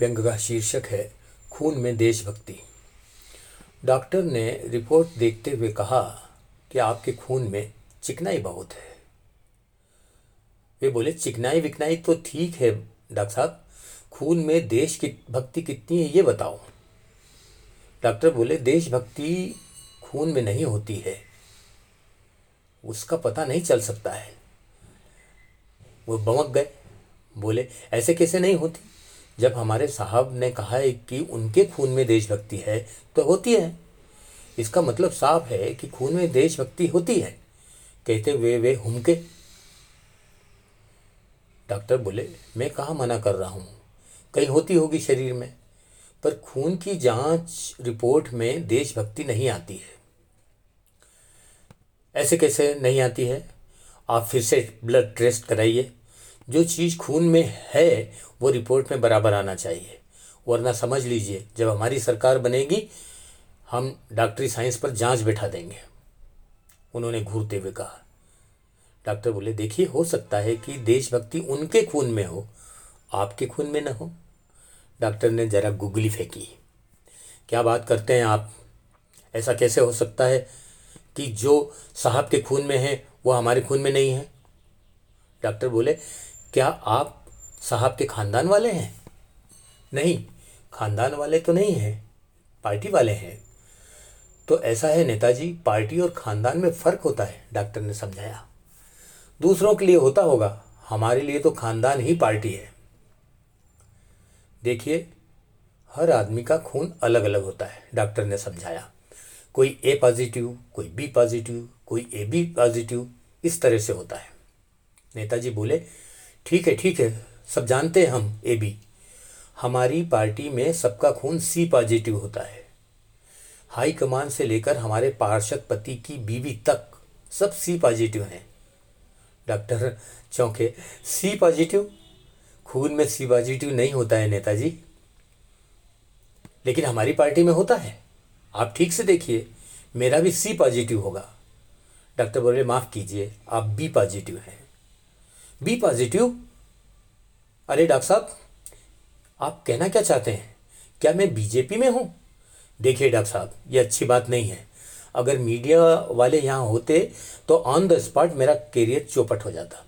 व्यंग का शीर्षक है, खून में देशभक्ति। डॉक्टर ने रिपोर्ट देखते हुए कहा कि आपके खून में चिकनाई बहुत है। वे बोले, चिकनाई विकनाई तो ठीक है, डॉक्टर साहब। खून में देश की भक्ति कितनी है, ये बताओ। डॉक्टर बोले, देशभक्ति खून में नहीं होती है। उसका पता नहीं चल सकता है। वो बमक गए, बोले, ऐसे कैसे नहीं होती? जब हमारे साहब ने कहा है कि उनके खून में देशभक्ति है तो होती है। इसका मतलब साफ़ है कि खून में देशभक्ति होती है, कहते हुए वे हुमके। डॉक्टर बोले, मैं कहाँ मना कर रहा हूँ? कहीं होती होगी शरीर में। पर खून की जाँच रिपोर्ट में देशभक्ति नहीं आती है। ऐसे कैसे नहीं आती है? आप फिर से ब्लड टेस्ट कराइए। जो चीज़ खून में है, वो रिपोर्ट में बराबर आना चाहिए। वरना समझ लीजिए, जब हमारी सरकार बनेगी, हम डॉक्टरी साइंस पर जाँच बैठा देंगे। उन्होंने घूरते हुए कहा। डॉक्टर बोले, देखिए, हो सकता है कि देशभक्ति उनके खून में हो, आपके खून में न हो। डॉक्टर ने जरा गुगली फेंकी। क्या बात करते हैं आप? ऐसा कैसे हो सकता है कि जो साहब के खून में है, वो हमारे खून में नहीं है? डॉक्टर बोले क्या आप साहब के खानदान वाले हैं? नहीं, खानदान वाले तो नहीं हैं, पार्टी वाले हैं। तो ऐसा है नेताजी, पार्टी और खानदान में फ़र्क होता है, डॉक्टर ने समझाया। दूसरों के लिए होता होगा, हमारे लिए तो खानदान ही पार्टी है। देखिए, हर आदमी का खून अलग अलग होता है, डॉक्टर ने समझाया। कोई ए पॉजिटिव कोई बी पॉजिटिव कोई ए बी पॉजिटिव इस तरह से होता है। नेताजी बोले ठीक है ठीक है, सब जानते हैं हम ए बी हमारी पार्टी में सबका खून सी पॉजिटिव होता है। हाई कमान से लेकर हमारे पार्षद पति की बीवी तक सब सी पॉजिटिव हैं। डॉक्टर चौंके सी पॉजिटिव खून में सी पॉजिटिव नहीं होता है नेताजी। लेकिन हमारी पार्टी में होता है। आप ठीक से देखिए, मेरा भी सी पॉजिटिव होगा। डॉक्टर बोले, माफ़ कीजिए, आप बी पॉजिटिव हैं। B positive. अरे डॉक्टर साहब, आप कहना क्या चाहते हैं? क्या मैं बीजेपी में हूँ? देखिए डॉक्टर साहब, ये अच्छी बात नहीं है। अगर मीडिया वाले यहाँ होते तो ऑन द स्पॉट मेरा करियर चौपट हो जाता।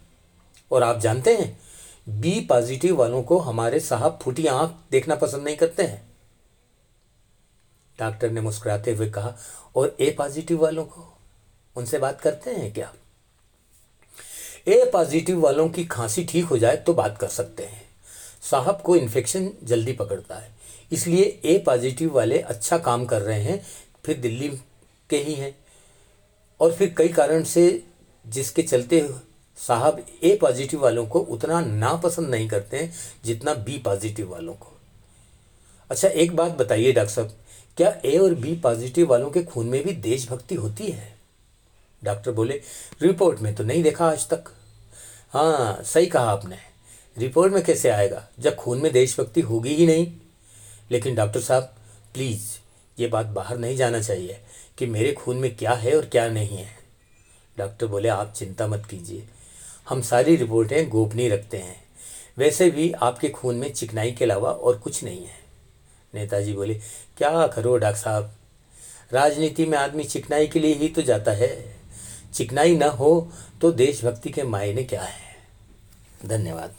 और आप जानते हैं बी पॉजिटिव वालों को हमारे साहब फूटी आँख देखना पसंद नहीं करते हैं। डॉक्टर ने मुस्कुराते हुए कहा, और ए पॉजिटिव वालों को? उनसे बात करते हैं क्या? ए पॉजिटिव वालों की खांसी ठीक हो जाए तो बात कर सकते हैं। साहब को इन्फेक्शन जल्दी पकड़ता है। इसलिए ए पॉजिटिव वाले अच्छा काम कर रहे हैं, फिर दिल्ली के ही हैं। और फिर कई कारण से जिसके चलते साहब ए पॉजिटिव वालों को उतना नापसंद नहीं करते हैं, जितना बी पॉजिटिव वालों को। अच्छा एक बात बताइए डॉक्टर साहब, क्या ए और बी पॉजिटिव वालों के खून में भी देशभक्ति होती है? डॉक्टर बोले, रिपोर्ट में तो नहीं देखा आज तक? हाँ सही कहा आपने। रिपोर्ट में कैसे आएगा? जब खून में देशभक्ति होगी ही नहीं। लेकिन डॉक्टर साहब, प्लीज़, ये बात बाहर नहीं जाना चाहिए कि मेरे खून में क्या है और क्या नहीं है। डॉक्टर बोले, आप चिंता मत कीजिए। हम सारी रिपोर्टें गोपनीय रखते हैं। वैसे भी आपके खून में चिकनाई के अलावा और कुछ नहीं है। नेताजी बोले, क्या करो डॉक्टर साहब? राजनीति में आदमी चिकनाई के लिए ही तो जाता है। चिकनाई न हो तो देशभक्ति के मायने क्या है? धन्यवाद।